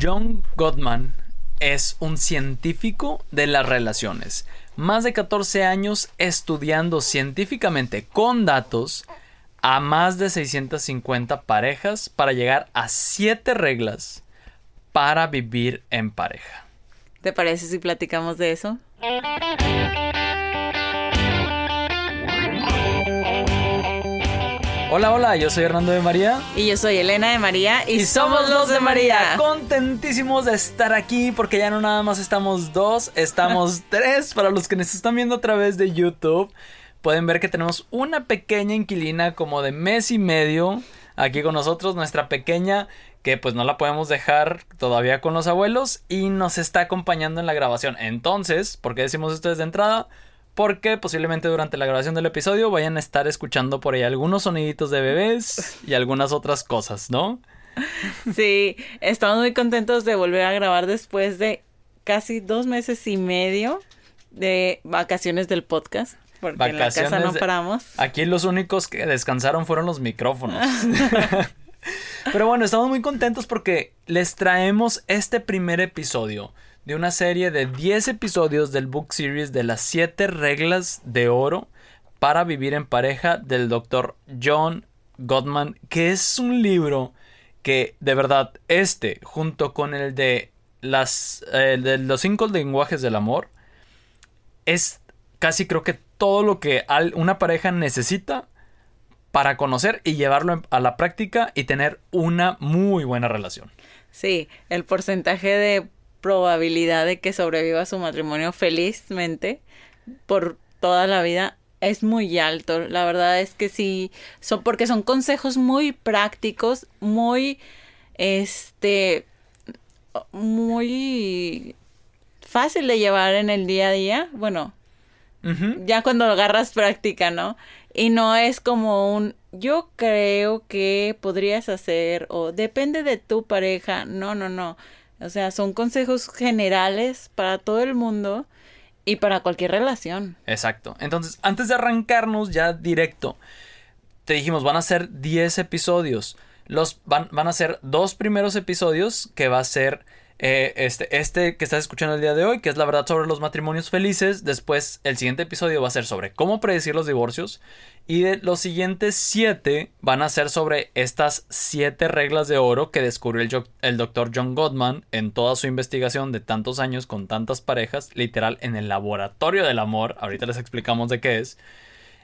John Gottman es un científico de las relaciones. Más de 14 años estudiando científicamente con datos a más de 650 parejas para llegar a 7 reglas para vivir en pareja. ¿Te parece si platicamos de eso? Hola, hola, yo soy Hernando de María. Y yo soy Elena de María y, somos los de María. Contentísimos de estar aquí porque ya no nada más estamos dos, estamos tres. Para los que nos están viendo a través de YouTube, pueden ver que tenemos una pequeña inquilina como de mes y medio aquí con nosotros, nuestra pequeña que pues no la podemos dejar todavía con los abuelos y nos está acompañando en la grabación. Entonces, ¿por qué decimos esto desde entrada? Porque posiblemente durante la grabación del episodio vayan a estar escuchando por ahí algunos soniditos de bebés y algunas otras cosas, ¿no? Sí, estamos muy contentos de volver a grabar después de casi dos meses y medio de vacaciones del podcast. Porque en la casa no paramos. Aquí los únicos que descansaron fueron los micrófonos. Pero bueno, estamos muy contentos porque les traemos este primer episodio de una serie de 10 episodios del book series de las 7 reglas de oro para vivir en pareja del doctor John Gottman, que es un libro que de verdad este, junto con el de, las, de los cinco lenguajes del amor, es casi creo que todo lo que una pareja necesita para conocer y llevarlo a la práctica y tener una muy buena relación. Sí, el porcentaje de probabilidad de que sobreviva su matrimonio felizmente por toda la vida es muy alto. La verdad es que sí, son porque son consejos muy prácticos, muy este muy fácil de llevar en el día a día. Bueno, ya cuando lo agarras práctica, ¿no? Y no es como un yo creo que podrías hacer o depende de tu pareja. No, no, no. O sea, son consejos generales para todo el mundo y para cualquier relación. Exacto. Entonces, antes de arrancarnos ya directo, te dijimos, van a ser 10 episodios. Los van, van a ser dos primeros episodios que va a ser eh, este, este que estás escuchando el día de hoy, que es la verdad sobre los matrimonios felices. Después, el siguiente episodio va a ser sobre cómo predecir los divorcios. Y de los siguientes siete van a ser sobre estas siete reglas de oro que descubrió el, el doctor John Gottman en toda su investigación de tantos años con tantas parejas, literal en el laboratorio del amor. Ahorita les explicamos de qué es.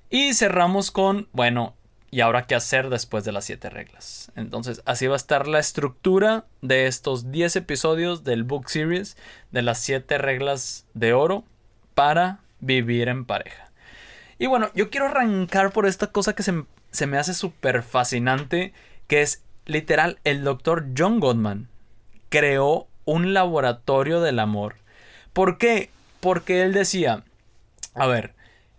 Y cerramos con, bueno, y ahora qué hacer después de las siete reglas. Entonces, así va a estar la estructura de estos 10 episodios del book series de las siete reglas de oro para vivir en pareja. Y bueno, yo quiero arrancar por esta cosa que se, se me hace súper fascinante, que es literal, el doctor John Gottman creó un laboratorio del amor. ¿Por qué? Porque él decía, a ver,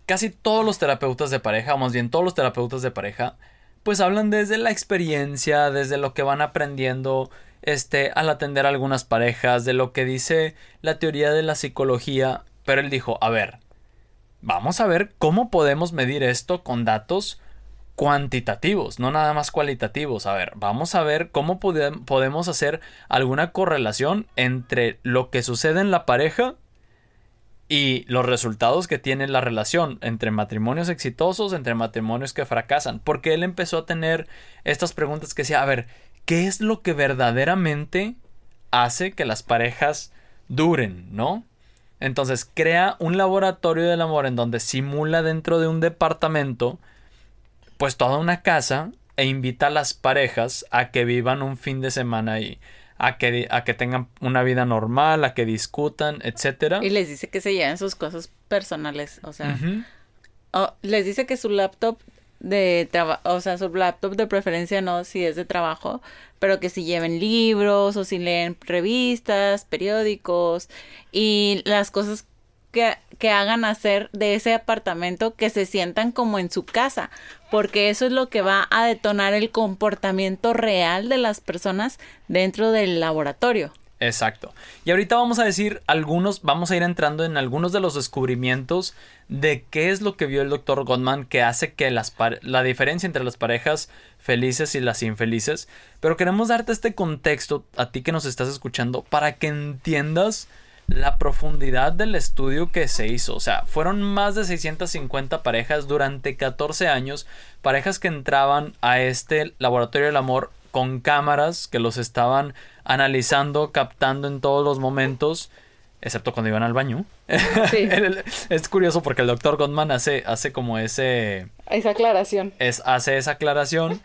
casi todos los terapeutas de pareja, o más bien todos los terapeutas de pareja, pues hablan desde la experiencia, desde lo que van aprendiendo este al atender a algunas parejas, de lo que dice la teoría de la psicología, pero él dijo, a ver, vamos a ver cómo podemos medir esto con datos cuantitativos, no nada más cualitativos. A ver, vamos a ver cómo podemos hacer alguna correlación entre lo que sucede en la pareja y los resultados que tiene la relación entre matrimonios exitosos, entre matrimonios que fracasan, porque él empezó a tener estas preguntas que decía, a ver, ¿qué es lo que verdaderamente hace que las parejas duren, ¿no? Entonces crea un laboratorio del amor en donde simula dentro de un departamento, pues toda una casa, e invita a las parejas a que vivan un fin de semana ahí a que, a que tengan una vida normal, a que discutan, etcétera. Y les dice que se lleven sus cosas personales, o sea, les dice que su laptop de trabajo, o sea, su laptop de preferencia no si es de trabajo, pero que si lleven libros o si leen revistas, periódicos y las cosas que, hagan hacer de ese apartamento que se sientan como en su casa, porque eso es lo que va a detonar el comportamiento real de las personas dentro del laboratorio. Exacto. Y ahorita vamos a decir algunos, vamos a ir entrando en algunos de los descubrimientos de qué es lo que vio el doctor Gottman que hace que las la diferencia entre las parejas felices y las infelices. Pero queremos darte este contexto a ti que nos estás escuchando para que entiendas la profundidad del estudio que se hizo. O sea, fueron más de 650 parejas durante 14 años, parejas que entraban a este laboratorio del amor con cámaras que los estaban analizando, captando en todos los momentos, excepto cuando iban al baño. Sí. es curioso porque el doctor Gottman hace, hace como ese... Esa aclaración. Es, hace esa aclaración.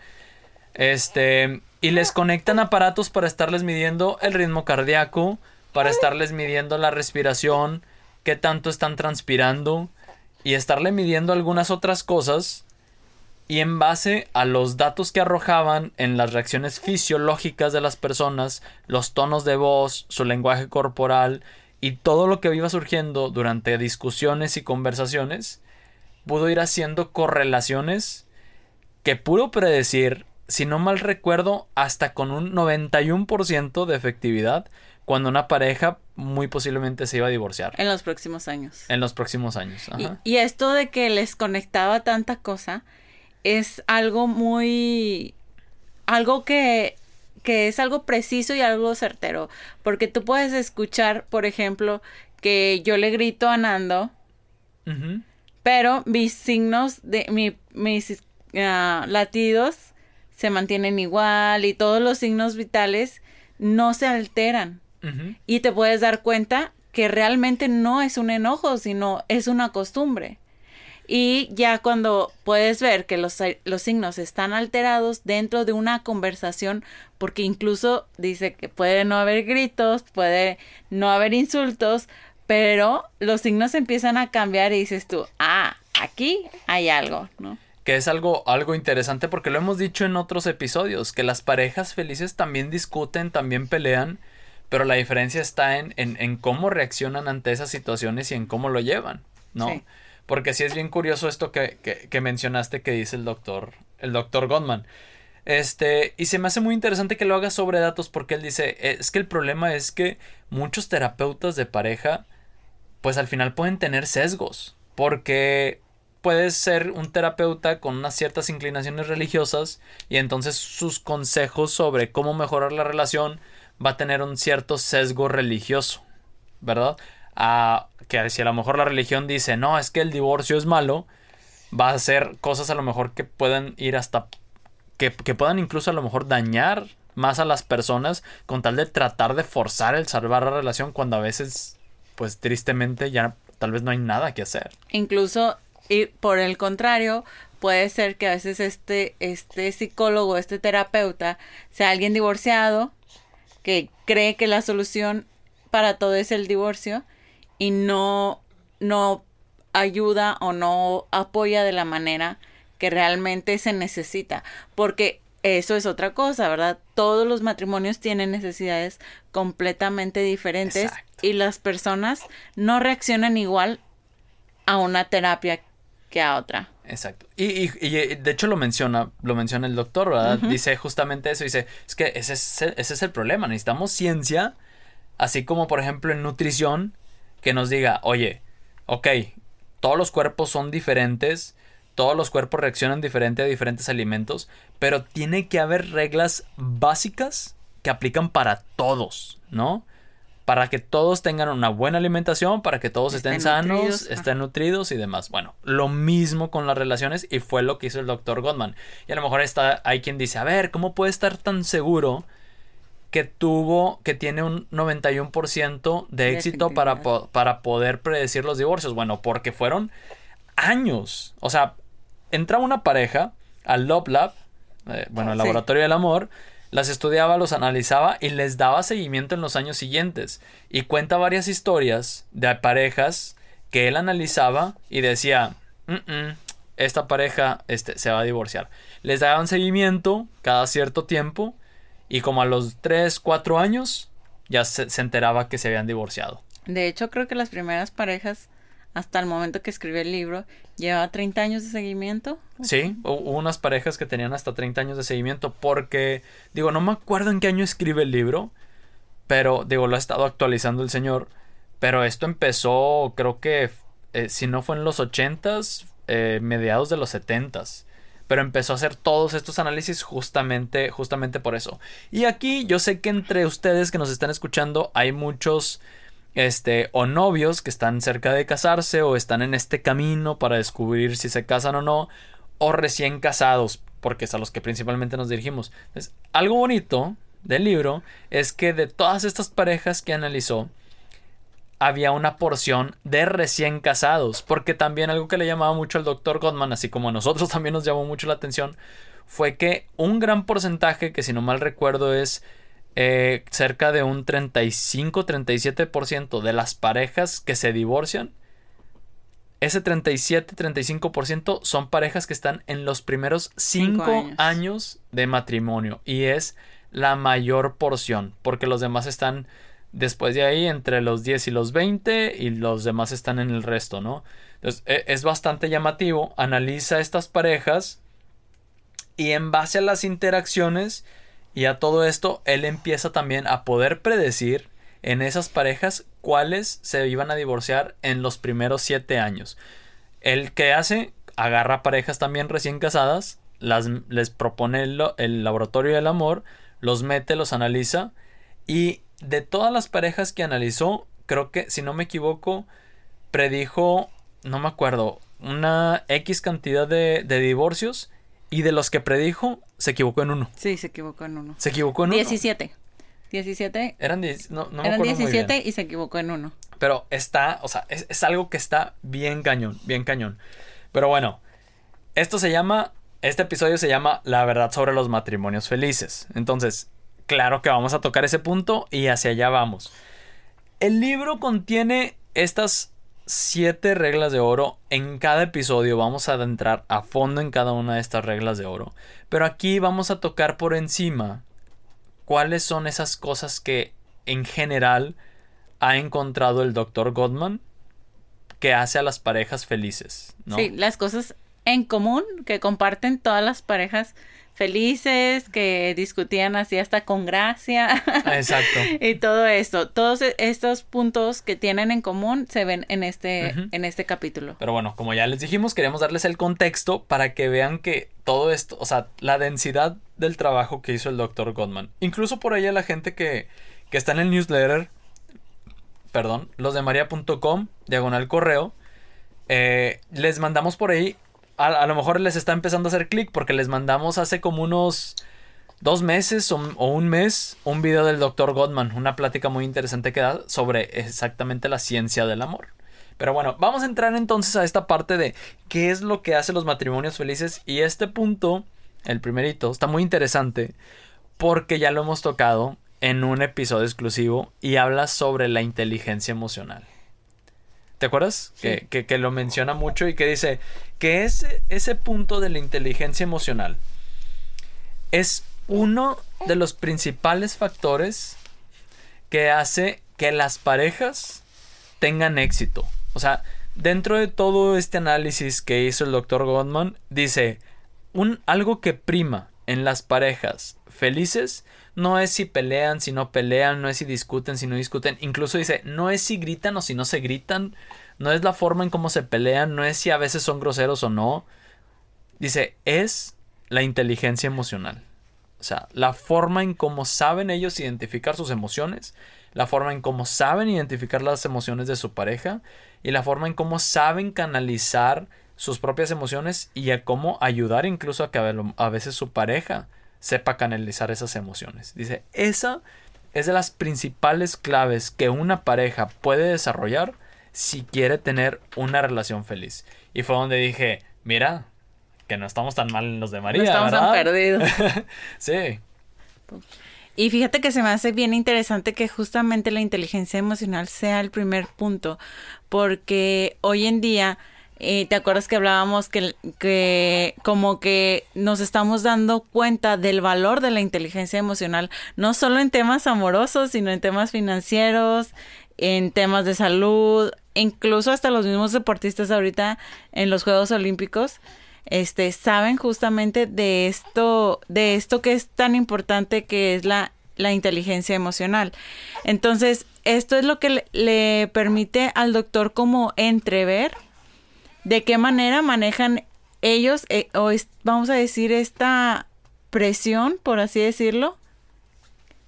Este, y les conectan aparatos para estarles midiendo el ritmo cardíaco, para estarles midiendo la respiración, qué tanto están transpirando y estarle midiendo algunas otras cosas. Y en base a los datos que arrojaban en las reacciones fisiológicas de las personas, los tonos de voz, su lenguaje corporal y todo lo que iba surgiendo durante discusiones y conversaciones, pudo ir haciendo correlaciones que pudo predecir, si no mal recuerdo, hasta con un 91% de efectividad, cuando una pareja muy posiblemente se iba a divorciar. En los próximos años. En los próximos años. Y, esto de que les conectaba tanta cosa es algo muy... algo que, que es algo preciso y algo certero. Porque tú puedes escuchar, por ejemplo, que yo le grito a Nando, pero mis signos de mi, mis ah, latidos se mantienen igual y todos los signos vitales no se alteran. Y te puedes dar cuenta que realmente no es un enojo, sino es una costumbre. Y ya cuando puedes ver que los, los, signos están alterados dentro de una conversación, porque incluso dice que puede no haber gritos, puede no haber insultos, pero los signos empiezan a cambiar y dices tú, ah, aquí hay algo, ¿no? Que es algo, algo interesante porque lo hemos dicho en otros episodios, que las parejas felices también discuten, también pelean, pero la diferencia está en, en, cómo reaccionan ante esas situaciones y en cómo lo llevan, ¿no? Porque sí es bien curioso esto que, que, mencionaste que dice el doctor, el doctor Gottman. Este, y se me hace muy interesante que lo haga sobre datos porque él dice, es que el problema es que muchos terapeutas de pareja, pues al final pueden tener sesgos, porque puedes ser un terapeuta con unas ciertas inclinaciones religiosas y entonces sus consejos sobre cómo mejorar la relación va a tener un cierto sesgo religioso, ¿verdad? Que si a lo mejor la religión dice, no, es que el divorcio es malo, va a ser cosas a lo mejor que pueden ir hasta, que, que puedan incluso a lo mejor dañar más a las personas con tal de tratar de forzar el salvar la relación cuando a veces, pues tristemente ya tal vez no hay nada que hacer. Incluso, y por el contrario, puede ser que a veces este, este psicólogo, este terapeuta, sea alguien divorciado que cree que la solución para todo es el divorcio y no, no ayuda o no apoya de la manera que realmente se necesita. Porque eso es otra cosa, ¿verdad? Todos los matrimonios tienen necesidades completamente diferentes y las personas no reaccionan igual a una terapia que a otra. Exacto. Y, y, de hecho lo menciona, lo menciona el doctor, ¿verdad? Dice justamente eso, dice, es que ese es, ese es el problema, necesitamos ciencia, así como por ejemplo en nutrición, que nos diga, oye, ok, todos los cuerpos son diferentes, todos los cuerpos reaccionan diferente a diferentes alimentos, pero tiene que haber reglas básicas que aplican para todos, ¿no? Para que todos tengan una buena alimentación, para que todos estén, sanos, estén nutridos y demás. Bueno, lo mismo con las relaciones y fue lo que hizo el doctor Gottman. Y a lo mejor está, hay quien dice, a ver, ¿cómo puede estar tan seguro que tuvo, que tiene un 91% de éxito para, para poder predecir los divorcios? Bueno, porque fueron años. O sea, entra una pareja al Love Lab, eh, bueno, al laboratorio del amor, las estudiaba, los analizaba y les daba seguimiento en los años siguientes. Y cuenta varias historias de parejas que él analizaba y decía, esta pareja este, se va a divorciar. Les daban seguimiento cada cierto tiempo y como a los 3, 4 años ya se, se enteraba que se habían divorciado. De hecho, creo que las primeras parejas hasta el momento que escribió el libro, lleva 30 años de seguimiento. Sí, hubo unas parejas que tenían hasta 30 años de seguimiento porque, digo, no me acuerdo en qué año escribe el libro, pero digo, lo ha estado actualizando el señor. Pero esto empezó, creo que, eh, si no fue en los 80s, eh, mediados de los 70s. Pero empezó a hacer todos estos análisis justamente, justamente por eso. Y aquí yo sé que entre ustedes que nos están escuchando hay muchos este, o novios que están cerca de casarse o están en este camino para descubrir si se casan o no, o recién casados, porque es a los que principalmente nos dirigimos. algo bonito del libro es que de todas estas parejas que analizó, había una porción de recién casados, porque también algo que le llamaba mucho al doctor Gottman, así como a nosotros también nos llamó mucho la atención, fue que un gran porcentaje, que si no mal recuerdo es eh, cerca de un 35-37% de las parejas que se divorcian, ese 37-35% son parejas que están en los primeros 5 años. de matrimonio y es la mayor porción, porque los demás están después de ahí entre los 10 y los 20 y los demás están en el resto, ¿no? Entonces e, es bastante llamativo, analiza estas parejas y en base a las interacciones y a todo esto, él empieza también a poder predecir en esas parejas cuáles se iban a divorciar en los primeros siete años. El que hace, agarra parejas también recién casadas, las, les propone el, el laboratorio del amor, los mete, los analiza y de todas las parejas que analizó, creo que, si no me equivoco, predijo, no me acuerdo, una X cantidad de, de divorcios y de los que predijo, se equivocó en uno. Sí, se equivocó en uno. Se equivocó en 17. uno. 17. Eran, no, no eran 17 y se equivocó en uno. Pero está, o sea, es, es algo que está bien cañón, bien cañón. Pero bueno, esto se llama, este episodio se llama La verdad sobre los matrimonios felices. Entonces, claro que vamos a tocar ese punto y hacia allá vamos. El libro contiene estas siete reglas de oro. En cada episodio vamos a adentrar a fondo en cada una de estas reglas de oro. Pero aquí vamos a tocar por encima cuáles son esas cosas que en general ha encontrado el Dr. Gottman que hace a las parejas felices. Sí, las cosas en común que comparten todas las parejas felices, que discutían así hasta con gracia. Exacto. y todo esto, todos e-, estos puntos que tienen en común se ven en este, en este capítulo. Pero bueno, como ya les dijimos, queremos darles el contexto para que vean que todo esto, o sea, la densidad del trabajo que hizo el doctor Gottman. Incluso por ahí a la gente que, que está en el newsletter, perdón, los de maria.com, diagonal correo, eh, les mandamos por ahí a, lo mejor les está empezando a hacer clic porque les mandamos hace como unos dos meses o, un mes un video del Dr. Gottman, una plática muy interesante que da sobre exactamente la ciencia del amor. Pero bueno, vamos a entrar entonces a esta parte de qué es lo que hace los matrimonios felices y este punto, el primerito, está muy interesante porque ya lo hemos tocado en un episodio exclusivo y habla sobre la inteligencia emocional. ¿Te acuerdas? Que, que, lo menciona mucho y que dice que ese, ese punto de la inteligencia emocional es uno de los principales factores que hace que las parejas tengan éxito. O sea, dentro de todo este análisis que hizo el doctor Goldman, dice, un, algo que prima en las parejas felices no es si pelean, si no pelean, no es si discuten, si no discuten. Incluso dice, no es si gritan o si no se gritan, no es la forma en cómo se pelean, no es si a veces son groseros o no. Dice, es la inteligencia emocional. O sea, la forma en cómo saben ellos identificar sus emociones, la forma en cómo saben identificar las emociones de su pareja y la forma en cómo saben canalizar sus propias emociones y a cómo ayudar incluso a que a veces su pareja sepa canalizar esas emociones. Dice, esa es de las principales claves que una pareja puede desarrollar si quiere tener una relación feliz. Y fue donde dije, mira, que no estamos tan mal en los de María. No estamos tan perdidos. sí. Y fíjate que se me hace bien interesante que justamente la inteligencia emocional sea el primer punto, porque hoy en día eh, ¿Te acuerdas que hablábamos que, que como que nos estamos dando cuenta del valor de la inteligencia emocional, no solo en temas amorosos, sino en temas financieros, en temas de salud, incluso hasta los mismos deportistas ahorita en los Juegos Olímpicos, este, saben justamente de esto, de esto que es tan importante que es la la inteligencia emocional. Entonces, esto es lo que le, permite al doctor como entrever de qué manera manejan ellos, eh, o vamos a decir, esta presión, por así decirlo,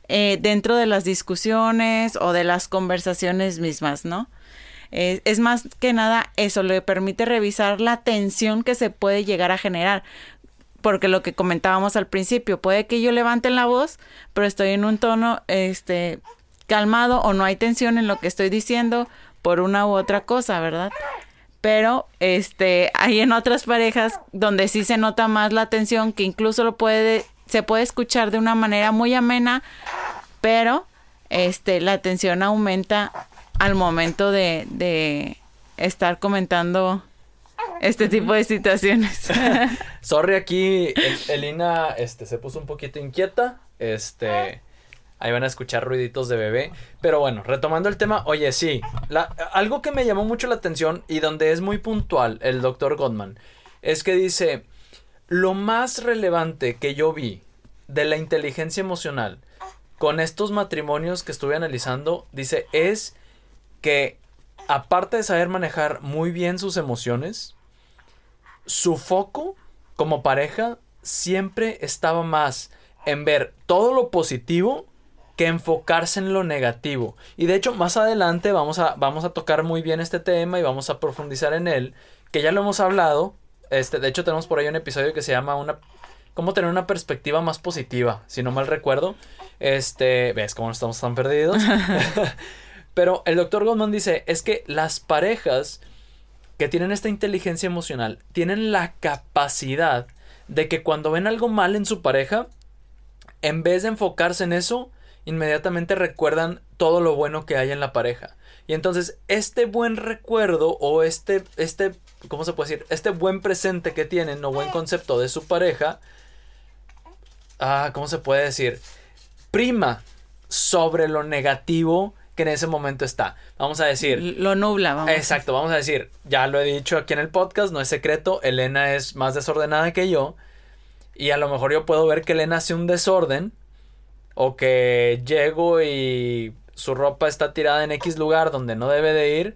eh, dentro de las discusiones o de las conversaciones mismas, ¿no? es más que nada eso, le permite revisar la tensión que se puede llegar a generar porque lo que comentábamos al principio, puede que yo levante la voz, pero estoy en un tono este calmado o no hay tensión en lo que estoy diciendo por una u otra cosa, ¿verdad? Pero este hay en otras parejas donde sí se nota más la tensión, que incluso lo puede se puede escuchar de una manera muy amena, pero este la tensión aumenta al momento de, de estar comentando este tipo de situaciones. Sorry, aquí Elina este, se puso un poquito inquieta. Este. Ahí van a escuchar ruiditos de bebé. Pero bueno, retomando el tema, oye, sí. algo que me llamó mucho la atención y donde es muy puntual el doctor Gottman es que dice: Lo más relevante que yo vi de la inteligencia emocional con estos matrimonios que estuve analizando, dice, es que aparte de saber manejar muy bien sus emociones, su foco como pareja siempre estaba más en ver todo lo positivo que enfocarse en lo negativo. Y de hecho, más adelante vamos a, vamos a tocar muy bien este tema y vamos a profundizar en él, que ya lo hemos hablado. Este, de hecho, tenemos por ahí un episodio que se llama una cómo tener una perspectiva más positiva, si no mal recuerdo. Este, ves cómo no estamos tan perdidos. Pero el doctor Goldman dice, es que las parejas que tienen esta inteligencia emocional tienen la capacidad de que cuando ven algo mal en su pareja, en vez de enfocarse en eso, inmediatamente recuerdan todo lo bueno que hay en la pareja. Y entonces este buen recuerdo o este, este, ¿cómo se puede decir? Este buen presente que tienen o buen concepto de su pareja, ah, ¿cómo se puede decir? Prima sobre lo negativo que en ese momento está. Vamos a decir. Lo nubla, vamos. Exacto, vamos a decir. Ya lo he dicho aquí en el podcast, no es secreto. Elena es más desordenada que yo. Y a lo mejor yo puedo ver que Elena hace un desorden. O que llego y su ropa está tirada en X lugar donde no debe de ir.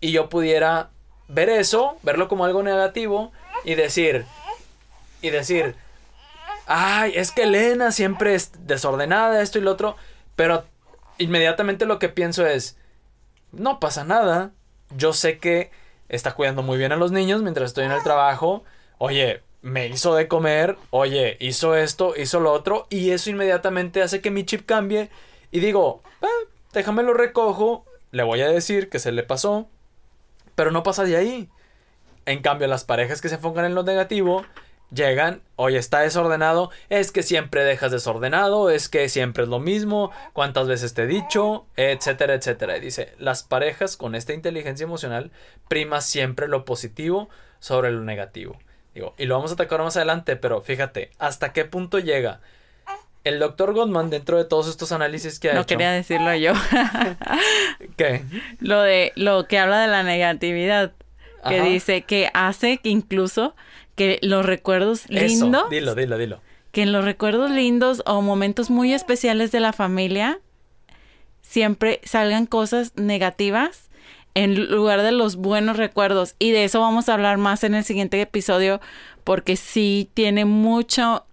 Y yo pudiera ver eso, verlo como algo negativo. Y decir. Y decir. Ay, es que Elena siempre es desordenada, esto y lo otro. Pero inmediatamente lo que pienso es, no pasa nada. Yo sé que está cuidando muy bien a los niños mientras estoy en el trabajo. Oye, me hizo de comer. Oye, hizo esto, hizo lo otro. Y eso inmediatamente hace que mi chip cambie. Y digo, ah, déjame lo recojo. Le voy a decir que se le pasó. Pero no pasa de ahí. En cambio, las parejas que se enfocan en lo negativo Llegan, oye, está desordenado, es que siempre dejas desordenado, es que siempre es lo mismo, cuántas veces te he dicho, etcétera, etcétera. Y dice, las parejas con esta inteligencia emocional prima siempre lo positivo sobre lo negativo. Digo, y lo vamos a atacar más adelante, pero fíjate, ¿hasta qué punto llega? El doctor Goldman, dentro de todos estos análisis que ha no hecho. No quería decirlo yo. ¿Qué? Lo de lo que habla de la negatividad. Que dice que hace que incluso que los recuerdos lindos. dilo, dilo, dilo. Que en los recuerdos lindos o momentos muy especiales de la familia siempre salgan cosas negativas en lugar de los buenos recuerdos. Y de eso vamos a hablar más en el siguiente episodio porque sí tiene mucho,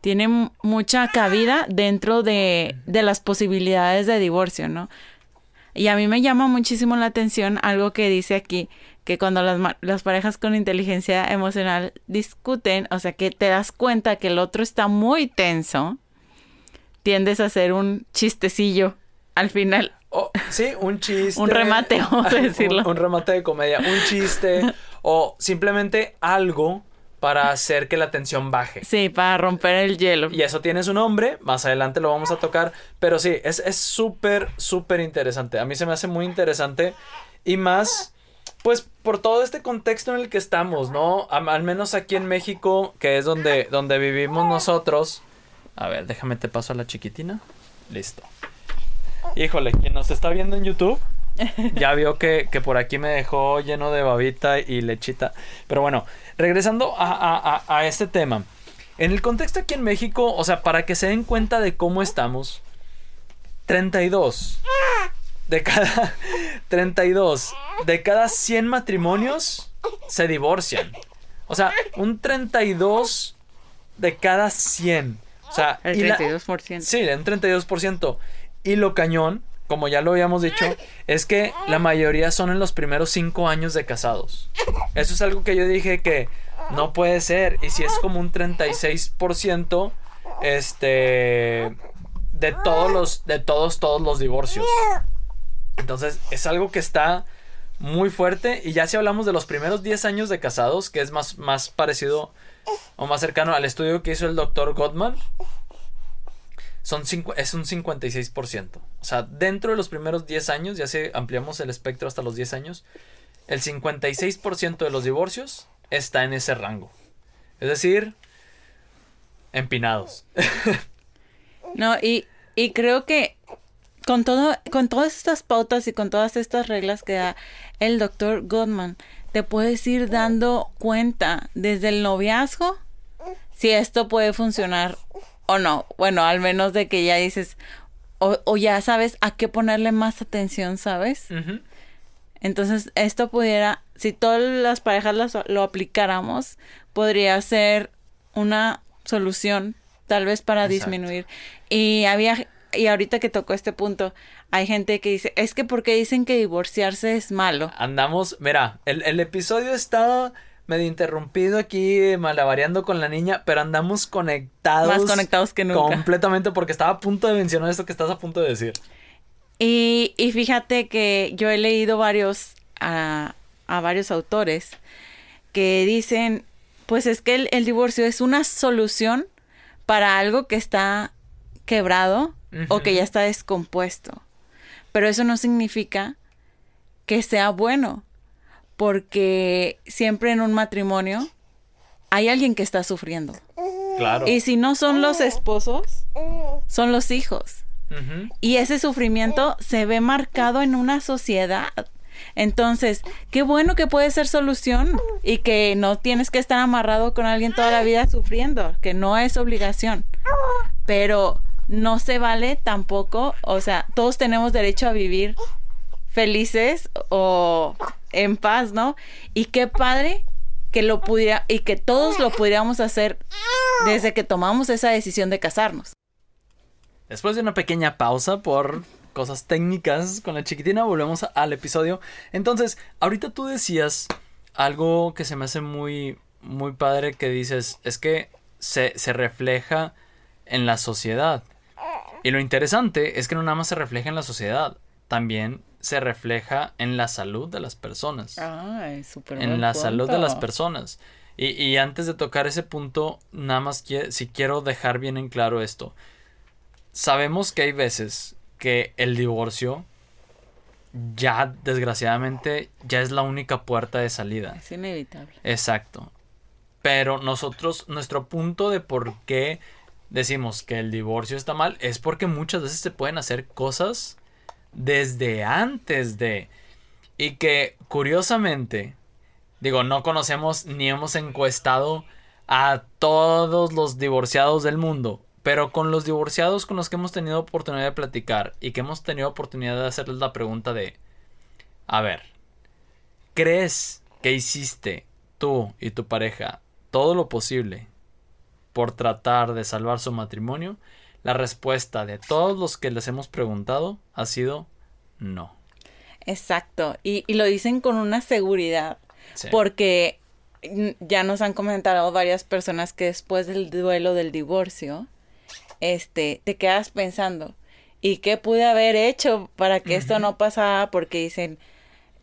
tiene mucha cabida dentro de, de las posibilidades de divorcio, ¿no? Y a mí me llama muchísimo la atención algo que dice aquí, que cuando las, las, parejas con inteligencia emocional discuten, o sea, que te das cuenta que el otro está muy tenso, tiendes a hacer un chistecillo al final. Oh, sí, un chiste. un remate, vamos a decirlo. Un, un, remate de comedia, un chiste o simplemente algo para hacer que la tensión baje. Sí, para romper el hielo. Y eso tiene su nombre, más adelante lo vamos a tocar, pero sí, es súper, súper interesante. A mí se me hace muy interesante y más pues por todo este contexto en el que estamos, ¿no? Al menos aquí en México, que es donde, donde vivimos nosotros. A ver, déjame te paso a la chiquitina. Listo. Híjole, quien nos está viendo en YouTube, ya vio que, por aquí me dejó lleno de babita y lechita. Pero bueno, regresando a, a este tema. En el contexto aquí en México, o sea, para que se den cuenta de cómo estamos, 32 de cada 32 de cada 100 matrimonios se divorcian. O sea, un 32 de cada 100. O sea, el 32%. sí, un 32%. Y lo cañón, como ya lo habíamos dicho, es que la mayoría son en los primeros 5 años de casados. Eso es algo que yo dije que no puede ser. Y si es como un 36%, este de todos los de todos todos los divorcios. Entonces, es algo que está muy fuerte y ya si hablamos de los primeros 10 años de casados, que es más más parecido o más cercano al estudio que hizo el doctor Gottman, son es un 56%. O sea, dentro de los primeros 10 años, ya si ampliamos el espectro hasta los 10 años, el 56% de los divorcios está en ese rango. Es decir, empinados. No, y, y creo que con todo, con todas estas pautas y con todas estas reglas que da el doctor Goodman, te puedes ir dando cuenta desde el noviazgo si esto puede funcionar o no. Bueno, al menos de que ya dices, o, ya sabes a qué ponerle más atención, ¿sabes? Entonces, esto pudiera, si todas las parejas lo, aplicáramos, podría ser una solución, tal vez para disminuir. Y había, y ahorita que tocó este punto, hay gente que dice, es que porque dicen que divorciarse es malo. Andamos, mira, el, el episodio está medio interrumpido aquí, malabareando con la niña, pero andamos conectados. Más conectados que nunca. Completamente, porque estaba a punto de mencionar esto que estás a punto de decir. Y, y fíjate que yo he leído varios, a, a varios autores que dicen, pues es que el, divorcio es una solución para algo que está quebrado o que ya está descompuesto. Pero eso no significa que sea bueno, porque siempre en un matrimonio hay alguien que está sufriendo. Claro. Y si no son los esposos, son los hijos. Y ese sufrimiento se ve marcado en una sociedad. Entonces, qué bueno que puede ser solución y que no tienes que estar amarrado con alguien toda la vida sufriendo, que no es obligación. Pero no se vale tampoco, o sea, todos tenemos derecho a vivir felices o en paz, ¿no? Y qué padre que lo pudiera y que todos lo pudiéramos hacer desde que tomamos esa decisión de casarnos. Después de una pequeña pausa por cosas técnicas con la chiquitina, volvemos al episodio. Entonces, ahorita tú decías algo que se me hace muy, muy padre que dices, es que se, se refleja en la sociedad. Y lo interesante es que no nada más se refleja en la sociedad, también se refleja en la salud de las personas. Ah, es súper En la salud de las personas. Y, y, antes de tocar ese punto, nada más si quiero dejar bien en claro esto sabemos que hay veces que el divorcio ya desgraciadamente ya es la única puerta de salida. Es inevitable. Exacto. Pero nosotros, nuestro punto de por qué decimos que el divorcio está mal es porque muchas veces se pueden hacer cosas desde antes de... Y que curiosamente, digo, no conocemos ni hemos encuestado a todos los divorciados del mundo, pero con los divorciados con los que hemos tenido oportunidad de platicar y que hemos tenido oportunidad de hacerles la pregunta de, a ver, ¿crees que hiciste tú y tu pareja todo lo posible por tratar de salvar su matrimonio? La respuesta de todos los que les hemos preguntado ha sido no. Exacto, y, lo dicen con una seguridad, porque ya nos han comentado varias personas que después del duelo del divorcio, este, te quedas pensando, ¿y qué pude haber hecho para que esto no pasara? Porque dicen,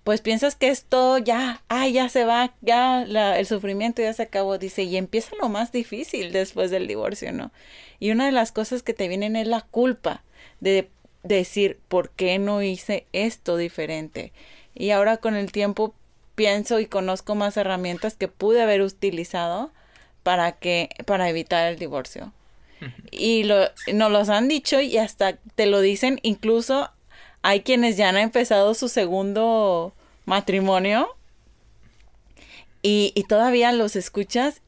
pues piensas que esto ya, ah, ya se va, ya el sufrimiento ya se acabó, dice, y empieza lo más difícil después del divorcio, ¿no? Y una de las cosas que te vienen es la culpa de decir, ¿por qué no hice esto diferente? Y ahora con el tiempo pienso y conozco más herramientas que pude haber utilizado para que, para evitar el divorcio. Y lo, nos los han dicho y hasta te lo dicen, incluso hay quienes ya han empezado su segundo matrimonio y, y todavía los escuchas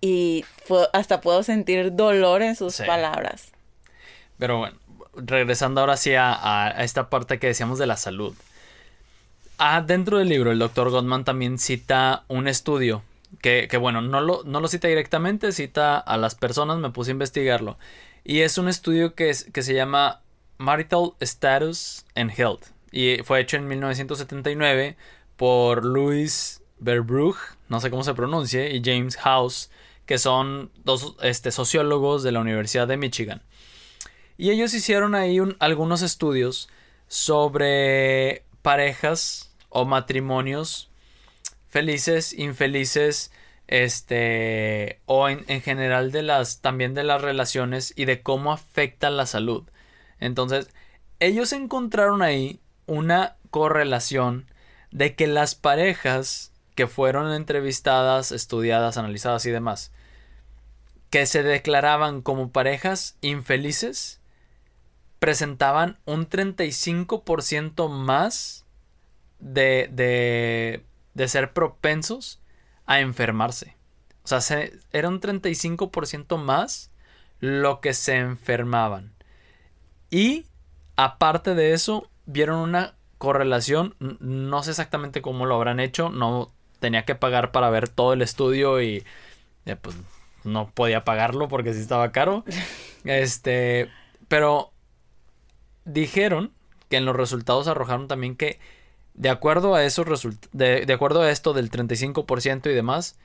y hasta puedo sentir dolor en sus palabras. Pero bueno, regresando ahora sí a, esta parte que decíamos de la salud. Ah, dentro del libro, el doctor Gottman también cita un estudio que, que bueno, no lo, no lo, cita directamente, cita a las personas, me puse a investigarlo. Y es un estudio que, que se llama Marital Status and Health. Y fue hecho en 1979 por Louis Verbrugge, no sé cómo se pronuncie, y James House, que son dos este, sociólogos de la Universidad de Michigan. Y ellos hicieron ahí algunos estudios sobre parejas o matrimonios felices, infelices, este, o en, en, general de las, también de las relaciones y de cómo afecta la salud. Entonces, ellos encontraron ahí una correlación de que las parejas que fueron entrevistadas, estudiadas, analizadas y demás, que se declaraban como parejas infelices, presentaban un 35% más de, de, de, ser propensos a enfermarse. O sea, era un 35% más lo que se enfermaban. Y aparte de eso, vieron una correlación, no sé exactamente cómo lo habrán hecho, no tenía que pagar para ver todo el estudio y eh, pues no podía pagarlo porque sí estaba caro. Este, pero dijeron que en los resultados arrojaron también que de acuerdo a esos de, de acuerdo a esto del 35% y demás,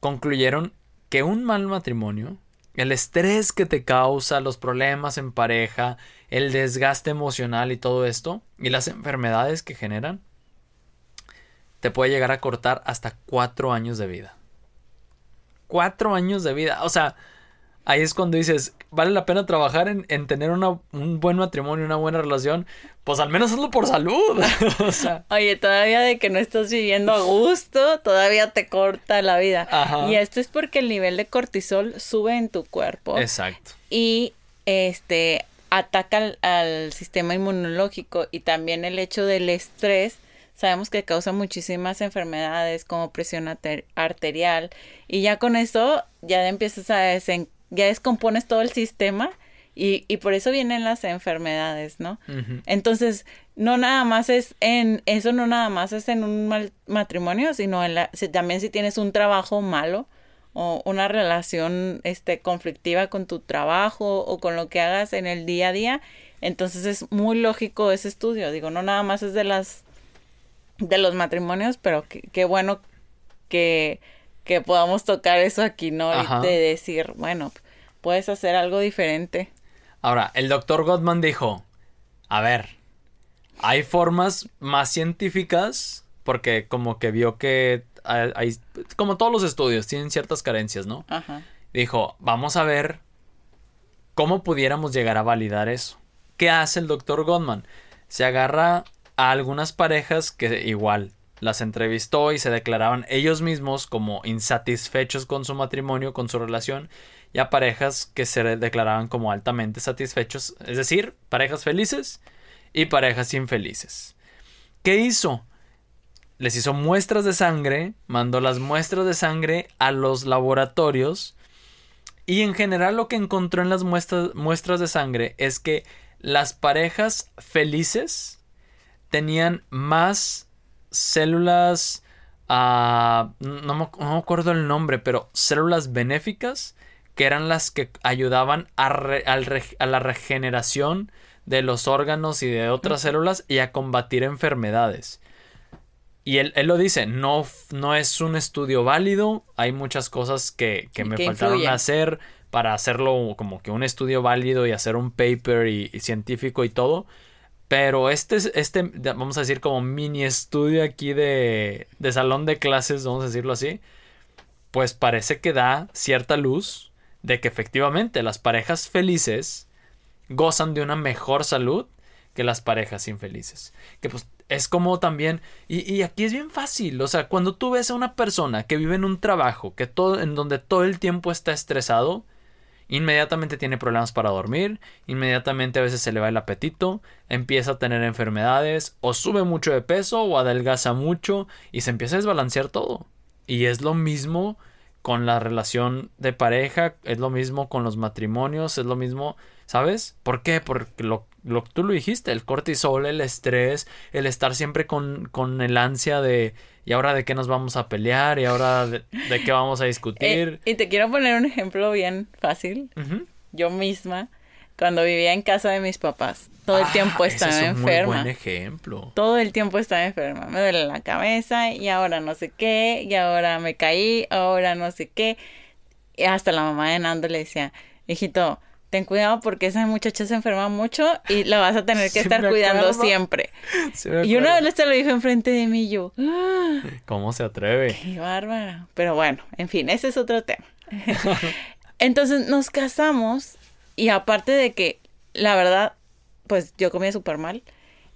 concluyeron que un mal matrimonio, el estrés que te causa, los problemas en pareja, el desgaste emocional y todo esto, y las enfermedades que generan, te puede llegar a cortar hasta cuatro años de vida. Cuatro años de vida. O sea, ahí es cuando dices, vale la pena trabajar en, tener un buen matrimonio, una buena relación. Pues al menos hazlo por salud. o sea. Oye, todavía de que no estás viviendo a gusto, todavía te corta la vida. Y esto es porque el nivel de cortisol sube en tu cuerpo. Exacto. Y este ataca al sistema inmunológico y también el hecho del estrés sabemos que causa muchísimas enfermedades como presión arterial y ya con eso ya empiezas a desen ya descompones todo el sistema y, y, por eso vienen las enfermedades, ¿no? Entonces, no nada más es en, eso no nada más es en un mal matrimonio, sino en la, también si tienes un trabajo malo o una relación este, conflictiva con tu trabajo o con lo que hagas en el día a día, entonces es muy lógico ese estudio, digo, no nada más es de las de los matrimonios, pero qué bueno que, que podamos tocar eso aquí, ¿no? De decir, bueno, puedes hacer algo diferente. Ahora, el doctor Gottman dijo, a ver, hay formas más científicas, porque como que vio que hay, como todos los estudios, tienen ciertas carencias, ¿no? Ajá. Dijo, vamos a ver cómo pudiéramos llegar a validar eso. ¿Qué hace el doctor Gottman? Se agarra a algunas parejas que igual las entrevistó y se declaraban ellos mismos como insatisfechos con su matrimonio, con su relación, y a parejas que se declaraban como altamente satisfechos, es decir, parejas felices y parejas infelices. ¿Qué hizo? Les hizo muestras de sangre, mandó las muestras de sangre a los laboratorios y en general lo que encontró en las muestras, muestras de sangre es que las parejas felices tenían más células, uh, no, me, acuerdo el nombre, pero células benéficas que eran las que ayudaban a, a la regeneración de los órganos y de otras células y a combatir enfermedades. Y él, él, lo dice, no, no es un estudio válido, hay muchas cosas que, que me faltaron hacer para hacerlo como que un estudio válido y hacer un paper y científico y todo, pero este, este, vamos a decir como mini estudio aquí de, de salón de clases, vamos a decirlo así, pues parece que da cierta luz de que efectivamente las parejas felices gozan de una mejor salud que las parejas infelices. Que pues es como también, y, y, aquí es bien fácil, o sea, cuando tú ves a una persona que vive en un trabajo que todo, en donde todo el tiempo está estresado, Inmediatamente tiene problemas para dormir, inmediatamente a veces se le va el apetito, empieza a tener enfermedades, o sube mucho de peso o adelgaza mucho y se empieza a desbalancear todo. Y es lo mismo con la relación de pareja, es lo mismo con los matrimonios, es lo mismo, ¿sabes? ¿Por qué? Porque lo, lo tú lo dijiste, el cortisol, el estrés, el estar siempre con, con el ansia de ¿y ahora de qué nos vamos a pelear? ¿Y ahora de, qué vamos a discutir? Eh, y te quiero poner un ejemplo bien fácil. Yo misma, cuando vivía en casa de mis papás, todo el ah, tiempo estaba ese es un enferma. Muy buen ejemplo. Todo el tiempo estaba enferma. Me duele la cabeza y ahora no sé qué, y ahora me caí, ahora no sé qué. Y hasta la mamá de Nando le decía, hijito, ten cuidado porque esa muchacha se enferma mucho y la vas a tener que estar cuidando siempre. y una vez te lo dijo enfrente de mí yo, ah, ¿cómo se atreve? Qué bárbara. Pero bueno, en fin, ese es otro tema. Entonces nos casamos y aparte de que la verdad, pues yo comía súper mal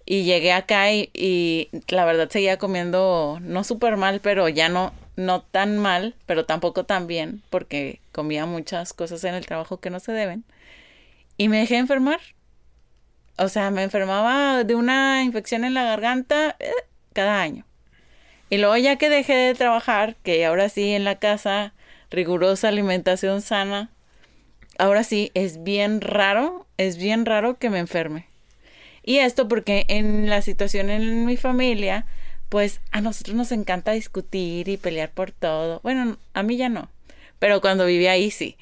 y llegué acá y, y, la verdad seguía comiendo no súper mal, pero ya no no tan mal, pero tampoco tan bien porque comía muchas cosas en el trabajo que no se deben. Y me dejé enfermar. O sea, me enfermaba de una infección en la garganta eh, cada año. Y luego ya que dejé de trabajar, que ahora sí en la casa, rigurosa alimentación sana, ahora sí es bien raro, es bien raro que me enferme. Y esto porque en la situación en mi familia, pues a nosotros nos encanta discutir y pelear por todo. Bueno, a mí ya no, pero cuando vivía ahí sí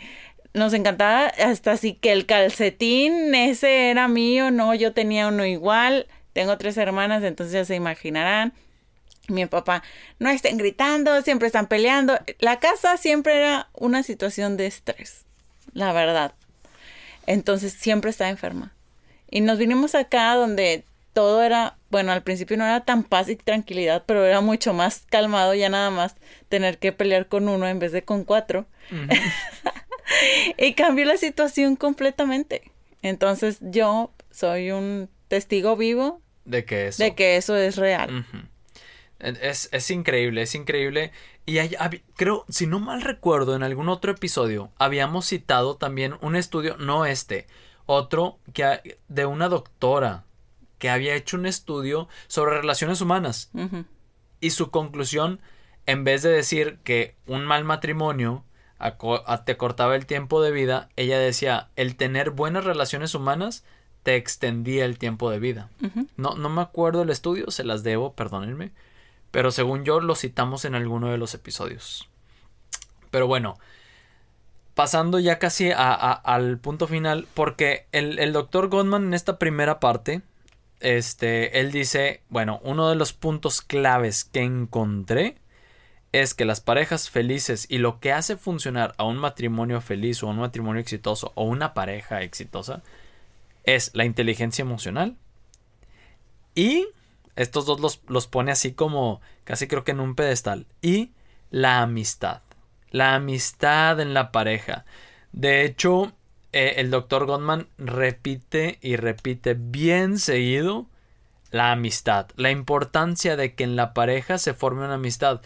nos encantaba hasta así que el calcetín ese era mío, no, yo tenía uno igual, tengo tres hermanas, entonces ya se imaginarán. Mi papá, no estén gritando, siempre están peleando. La casa siempre era una situación de estrés, la verdad. Entonces siempre estaba enferma. Y nos vinimos acá donde todo era, bueno, al principio no era tan paz y tranquilidad, pero era mucho más calmado ya nada más tener que pelear con uno en vez de con cuatro. y cambió la situación completamente. Entonces yo soy un testigo vivo de que eso, de que eso es real. es, es, increíble, es increíble. Y hay, creo, si no mal recuerdo, en algún otro episodio habíamos citado también un estudio, no este, otro que de una doctora que había hecho un estudio sobre relaciones humanas. Y su conclusión, en vez de decir que un mal matrimonio te cortaba el tiempo de vida, ella decía, el tener buenas relaciones humanas te extendía el tiempo de vida. no, no me acuerdo el estudio, se las debo, perdónenme, pero según yo lo citamos en alguno de los episodios. Pero bueno, pasando ya casi al punto final, porque el, el doctor Goldman en esta primera parte, este, él dice, bueno, uno de los puntos claves que encontré es que las parejas felices y lo que hace funcionar a un matrimonio feliz o un matrimonio exitoso o una pareja exitosa es la inteligencia emocional. Y estos dos los, los pone así como casi creo que en un pedestal. Y la amistad. La amistad en la pareja. De hecho eh, el doctor Gottman repite y repite bien seguido la amistad. La importancia de que en la pareja se forme una amistad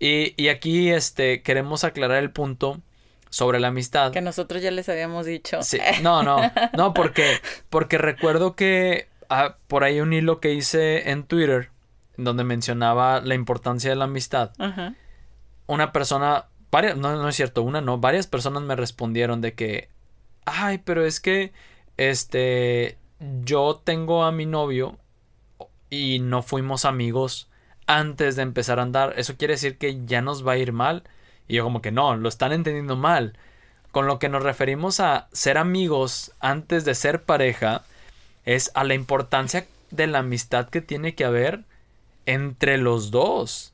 y, aquí este, queremos aclarar el punto sobre la amistad. Que nosotros ya les habíamos dicho. Sí, no, no, no, porque, porque recuerdo que ah, por ahí un hilo que hice en Twitter donde mencionaba la importancia de la amistad. Una persona, varias, no, no es cierto, una no, varias personas me respondieron de que, ay, pero es que, este, yo tengo a mi novio y no fuimos amigos antes de empezar a andar, eso quiere decir que ya nos va a ir mal. Y yo como que no, lo están entendiendo mal. Con lo que nos referimos a ser amigos antes de ser pareja es a la importancia de la amistad que tiene que haber entre los dos.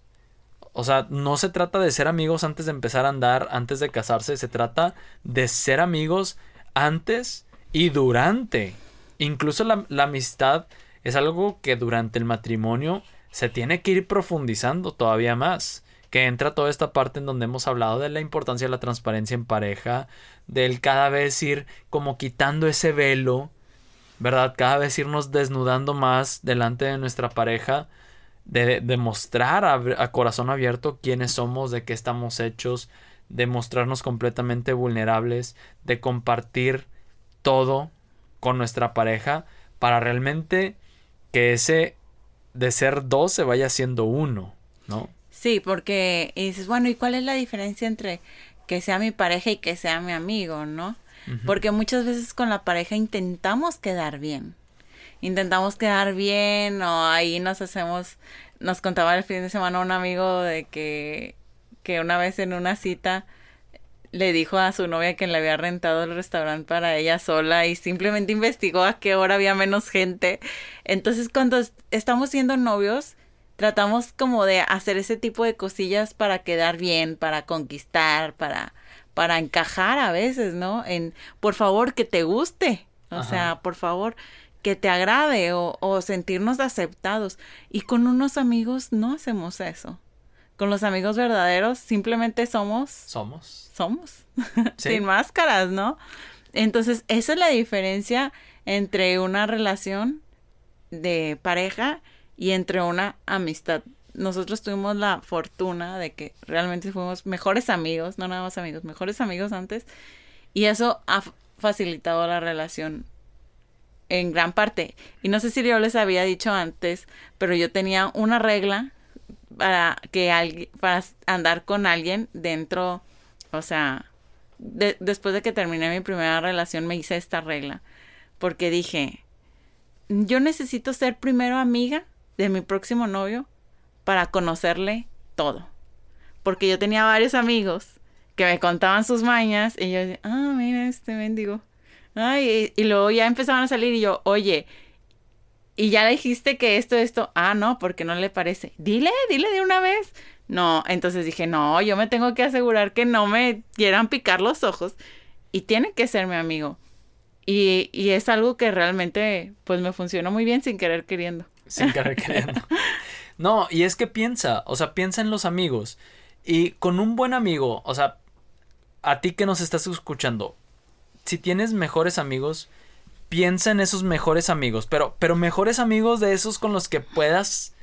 O sea, no se trata de ser amigos antes de empezar a andar, antes de casarse, se trata de ser amigos antes y durante. Incluso la, la amistad es algo que durante el matrimonio se tiene que ir profundizando todavía más. Que entra toda esta parte en donde hemos hablado de la importancia de la transparencia en pareja, del cada vez ir como quitando ese velo, ¿verdad? Cada vez irnos desnudando más delante de nuestra pareja, de demostrar a, corazón abierto quiénes somos, de qué estamos hechos, de mostrarnos completamente vulnerables, de compartir todo con nuestra pareja para realmente que ese de ser dos se vaya siendo uno, ¿no? Sí, porque y dices, bueno, ¿y cuál es la diferencia entre que sea mi pareja y que sea mi amigo, no? Porque muchas veces con la pareja intentamos quedar bien. Intentamos quedar bien o ahí nos hacemos, nos contaba el fin de semana un amigo de que, que una vez en una cita le dijo a su novia que le había rentado el restaurante para ella sola y simplemente investigó a qué hora había menos gente. Entonces cuando estamos siendo novios, tratamos como de hacer ese tipo de cosillas para quedar bien, para conquistar, para para encajar a veces, ¿no? En por favor que te guste, o sea, por favor que te agrade o, o sentirnos aceptados. Y con unos amigos no hacemos eso. Con los amigos verdaderos simplemente somos. Somos. Somos. Sin máscaras, ¿no? Entonces, esa es la diferencia entre una relación de pareja y entre una amistad. Nosotros tuvimos la fortuna de que realmente fuimos mejores amigos, no nada más amigos, mejores amigos antes. Y eso ha facilitado la relación en gran parte. Y no sé si yo les había dicho antes, pero yo tenía una regla para que alguien, para andar con alguien dentro, o sea, después de que terminé mi primera relación me hice esta regla. Porque dije, yo necesito ser primero amiga de mi próximo novio para conocerle todo. Porque yo tenía varios amigos que me contaban sus mañas y yo decía, ah, mira este mendigo. Ay, y, luego ya empezaban a salir y yo, oye, y ya dijiste que esto, esto, ah, no, porque no le parece. Dile, dile de una vez. No, entonces dije, no, yo me tengo que asegurar que no me quieran picar los ojos y tiene que ser mi amigo. Y, y es algo que realmente, pues me funcionó muy bien sin querer queriendo. Sin querer queriendo. No, y es que piensa, o sea, piensa en los amigos. Y con un buen amigo, o sea, a ti que nos estás escuchando, si tienes mejores amigos, piensa en esos mejores amigos, pero, pero mejores amigos de esos con los que puedas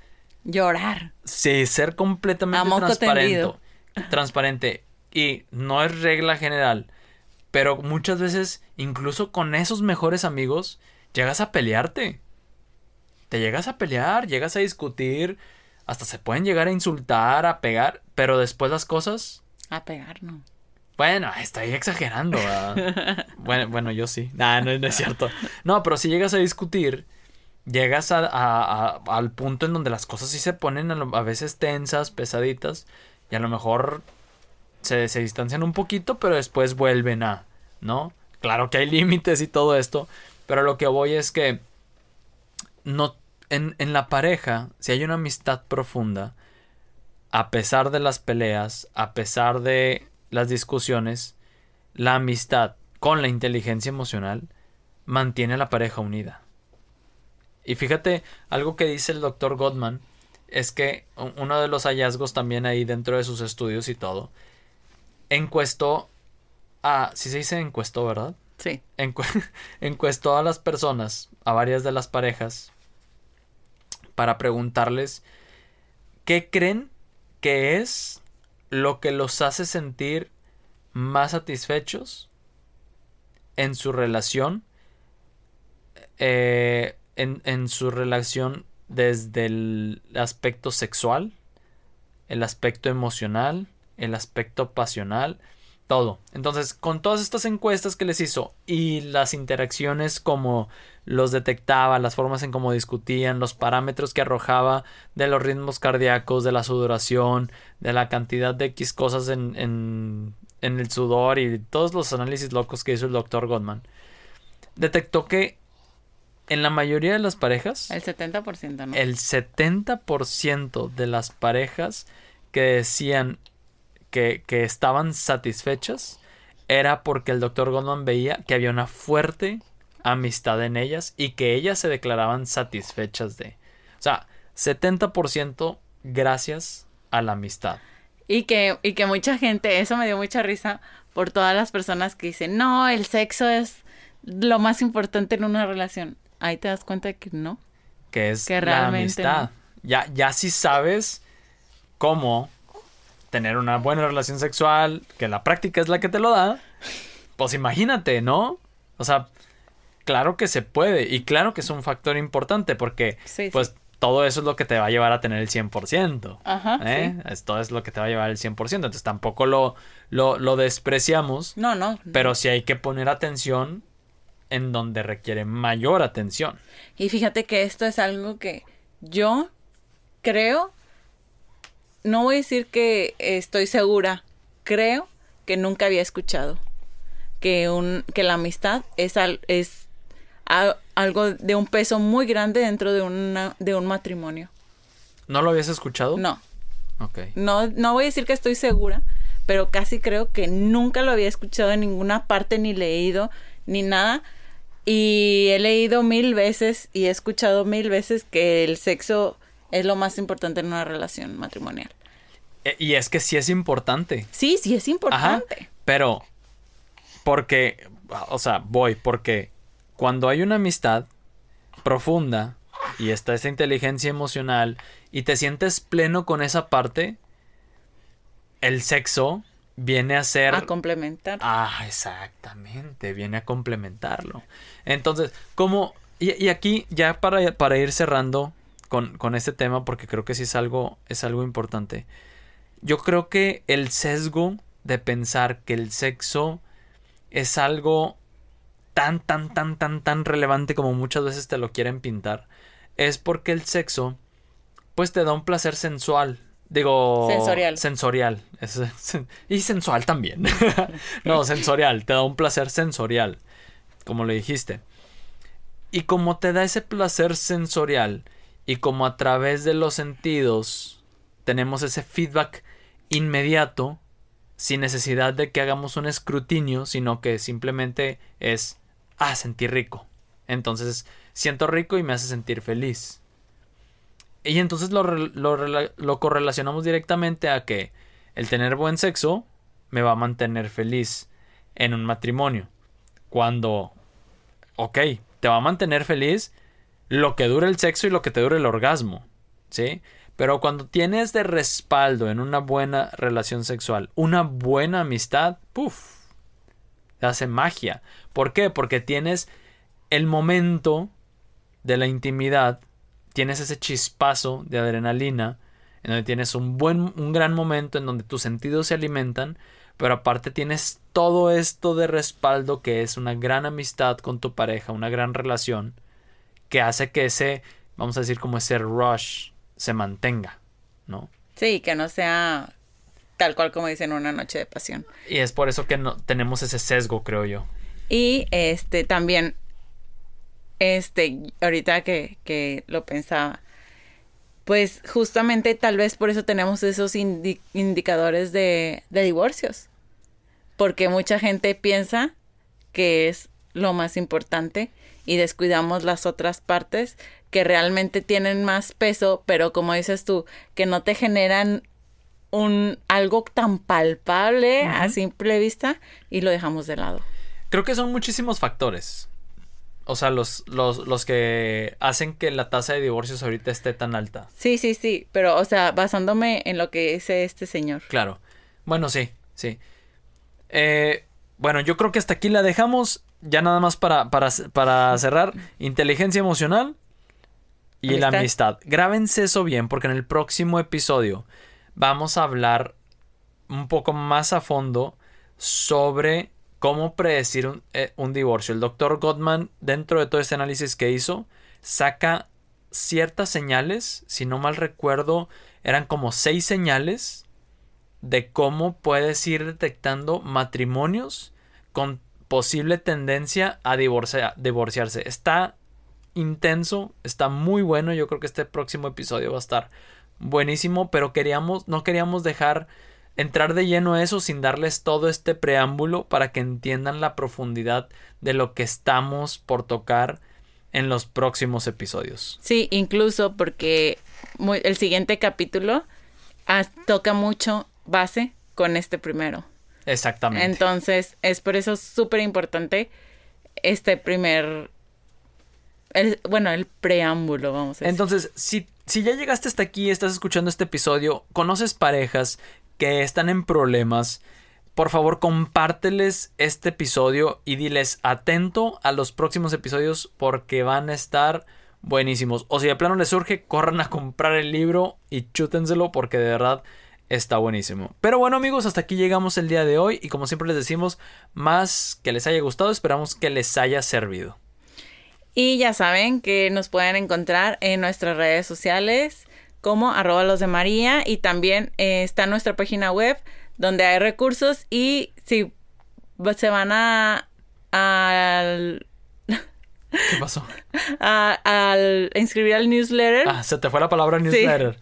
llorar. Sí, ser completamente transparente. Transparente. Y no es regla general, pero muchas veces, incluso con esos mejores amigos, llegas a pelearte te llegas a pelear, llegas a discutir, hasta se pueden llegar a insultar, a pegar, pero después las cosas... A pegar, no. Bueno, estoy exagerando. bueno, bueno, yo sí. no, no, es cierto. No, pero si llegas a discutir, llegas a, al punto en donde las cosas sí se ponen a, veces tensas, pesaditas, y a lo mejor se, se distancian un poquito, pero después vuelven a, ¿no? Claro que hay límites y todo esto, pero lo que voy es que no en, en la pareja, si hay una amistad profunda, a pesar de las peleas, a pesar de las discusiones, la amistad con la inteligencia emocional mantiene a la pareja unida. Y fíjate, algo que dice el doctor Gottman es que uno de los hallazgos también ahí dentro de sus estudios y todo, encuestó a, si se dice encuestó, ¿verdad? Sí. encuestó a las personas, a varias de las parejas, para preguntarles qué creen que es lo que los hace sentir más satisfechos en su relación, eh, en, en su relación desde el aspecto sexual, el aspecto emocional, el aspecto pasional, todo. Entonces, con todas estas encuestas que les hizo y las interacciones como los detectaba, las formas en cómo discutían, los parámetros que arrojaba de los ritmos cardíacos, de la sudoración, de la cantidad de X cosas en, en, en el sudor y todos los análisis locos que hizo el doctor Gottman, detectó que en la mayoría de las parejas, el 70%, ¿no? El 70% de las parejas que decían que, que estaban satisfechas era porque el doctor Gottman veía que había una fuerte amistad en ellas y que ellas se declaraban satisfechas de. O sea, 70% gracias a la amistad. Y que, y que mucha gente, eso me dio mucha risa por todas las personas que dicen, no, el sexo es lo más importante en una relación. Ahí te das cuenta de que no. Que es la amistad. Ya, ya si sabes cómo tener una buena relación sexual, que la práctica es la que te lo da, pues imagínate, ¿no? O sea, claro que se puede y claro que es un factor importante porque pues todo eso es lo que te va a llevar a tener el 100%. Ajá. ¿eh? Esto es lo que te va a llevar el 100%. Entonces tampoco lo, lo, lo despreciamos. No, no. Pero sí hay que poner atención en donde requiere mayor atención. Y fíjate que esto es algo que yo creo, no voy a decir que estoy segura, creo que nunca había escuchado que, un, que la amistad es, al, es algo de un peso muy grande dentro de, una, de un matrimonio. ¿No lo habías escuchado? No. Ok. No, no voy a decir que estoy segura, pero casi creo que nunca lo había escuchado en ninguna parte, ni leído, ni nada. Y he leído mil veces y he escuchado mil veces que el sexo es lo más importante en una relación matrimonial. E, y es que sí es importante. Sí, sí es importante. pero, porque, o sea, voy, porque cuando hay una amistad profunda y está esa inteligencia emocional y te sientes pleno con esa parte, el sexo viene a ser... A complementar. Ah, exactamente, viene a complementarlo. Entonces, como... Y, aquí, ya para, para ir cerrando con, con, este tema, porque creo que sí es algo, es algo importante. Yo creo que el sesgo de pensar que el sexo es algo tan, tan, tan, tan, tan relevante como muchas veces te lo quieren pintar, es porque el sexo, pues te da un placer sensual. Digo... Sensorial. Sensorial. y sensual también. no, sensorial. Te da un placer sensorial. Como le dijiste. Y como te da ese placer sensorial y como a través de los sentidos tenemos ese feedback inmediato, sin necesidad de que hagamos un escrutinio, sino que simplemente es ah, sentir rico. Entonces siento rico y me hace sentir feliz. Y entonces lo, lo, correlacionamos directamente a que el tener buen sexo me va a mantener feliz en un matrimonio. Cuando, ok, te va a mantener feliz lo que dure el sexo y lo que te dure el orgasmo. ¿Sí? Pero cuando tienes de respaldo en una buena relación sexual, una buena amistad, puff, hace magia. ¿Por qué? Porque tienes el momento de la intimidad, tienes ese chispazo de adrenalina, en donde tienes un buen, un gran momento en donde tus sentidos se alimentan, pero aparte tienes todo esto de respaldo que es una gran amistad con tu pareja, una gran relación, que hace que ese, vamos a decir como ese rush se mantenga, ¿no? Sí, que no sea tal cual como dicen una noche de pasión. Y es por eso que no tenemos ese sesgo, creo yo. Y este también, este, ahorita que, que lo pensaba, pues justamente tal vez por eso tenemos esos indicadores de, de divorcios. Porque mucha gente piensa que es lo más importante y descuidamos las otras partes que realmente tienen más peso, pero como dices tú, que no te generan un algo tan palpable a simple vista y lo dejamos de lado. Creo que son muchísimos factores. O sea, los, los, los que hacen que la tasa de divorcios ahorita esté tan alta. Sí, sí, sí. Pero, o sea, basándome en lo que dice este señor. Claro. Bueno, sí, sí. Eh, bueno, yo creo que hasta aquí la dejamos. Ya nada más para, para, para cerrar. Inteligencia emocional y la amistad. Grábense eso bien porque en el próximo episodio vamos a hablar un poco más a fondo sobre cómo predecir eh, un, divorcio. El doctor Gottman, dentro de todo este análisis que hizo, saca ciertas señales, si no mal recuerdo, eran como seis señales de cómo puedes ir detectando matrimonios con posible tendencia a divorciarse. Está intenso, está muy bueno. Yo creo que este próximo episodio va a estar buenísimo, pero queríamos, no queríamos dejar entrar de lleno eso sin darles todo este preámbulo para que entiendan la profundidad de lo que estamos por tocar en los próximos episodios. Sí, incluso porque el siguiente capítulo toca mucho base con este primero. Exactamente. Entonces, es por eso súper importante este primer bueno, el preámbulo, vamos a decir. Entonces, si, si ya llegaste hasta aquí, estás escuchando este episodio, conoces parejas que están en problemas, por favor compárteles este episodio y diles atento a los próximos episodios porque van a estar buenísimos. O si de plano les surge, corran a comprar el libro y chútenselo porque de verdad está buenísimo. Pero bueno amigos, hasta aquí llegamos el día de hoy y como siempre les decimos, más que les haya gustado, esperamos que les haya servido. Y ya saben que nos pueden encontrar en nuestras redes sociales como arroba los de María y también eh, está nuestra página web donde hay recursos y si se van a al ¿Qué pasó? al inscribir al newsletter. Ah, se te fue la palabra newsletter.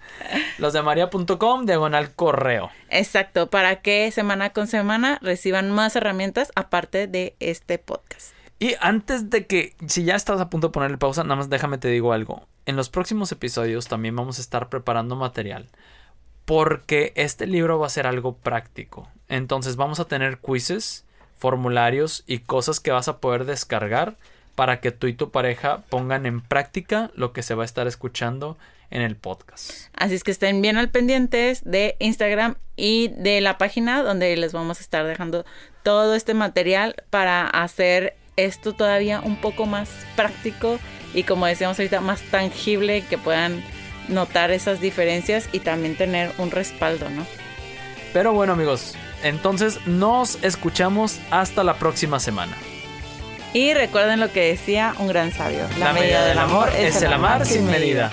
Los de María.com, diagonal correo. Exacto, para que semana con semana reciban más herramientas aparte de este podcast. Y antes de que, si ya estás a punto de ponerle pausa, nada más déjame te digo algo. En los próximos episodios también vamos a estar preparando material. Porque este libro va a ser algo práctico. Entonces vamos a tener quizzes, formularios y cosas que vas a poder descargar para que tú y tu pareja pongan en práctica lo que se va a estar escuchando en el podcast. Así es que estén bien al pendientes de Instagram y de la página donde les vamos a estar dejando todo este material para hacer esto todavía un poco más práctico y como decíamos ahorita más tangible que puedan notar esas diferencias y también tener un respaldo, ¿no? Pero bueno amigos, entonces nos escuchamos hasta la próxima semana. Y recuerden lo que decía un gran sabio. La, medida del amor es el amar sin medida.